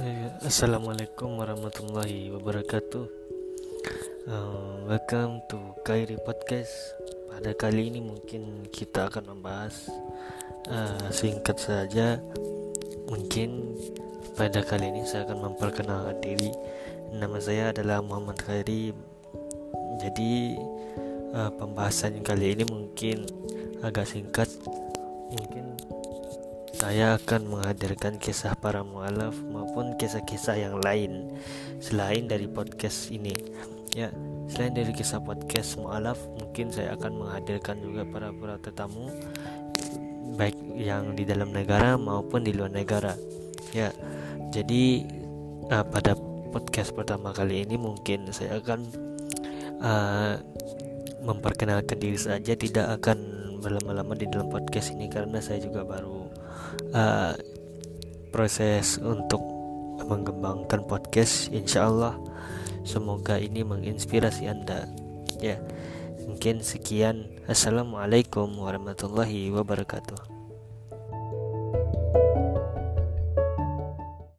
Eh, Assalamualaikum warahmatullahi wabarakatuh. Uh, welcome to Kairi Podcast. Pada kali ini mungkin kita akan membahas uh, singkat saja. Mungkin pada kali ini saya akan memperkenalkan diri. Nama saya adalah Muhammad Khairi. Jadi uh, pembahasan kali ini mungkin agak singkat. Mungkin saya akan menghadirkan kisah para mualaf maupun kisah-kisah yang lain selain dari podcast ini. Ya, selain dari kisah podcast mualaf, mungkin saya akan menghadirkan juga para para tetamu baik yang di dalam negara maupun di luar negara. Ya, jadi uh, pada podcast pertama kali ini mungkin saya akan uh, memperkenalkan diri saja, tidak akan berlama-lama di dalam podcast ini karena saya juga baru uh, proses untuk mengembangkan podcast insya Allah semoga ini menginspirasi anda. Ya mungkin sekian. Assalamualaikum warahmatullahi wabarakatuh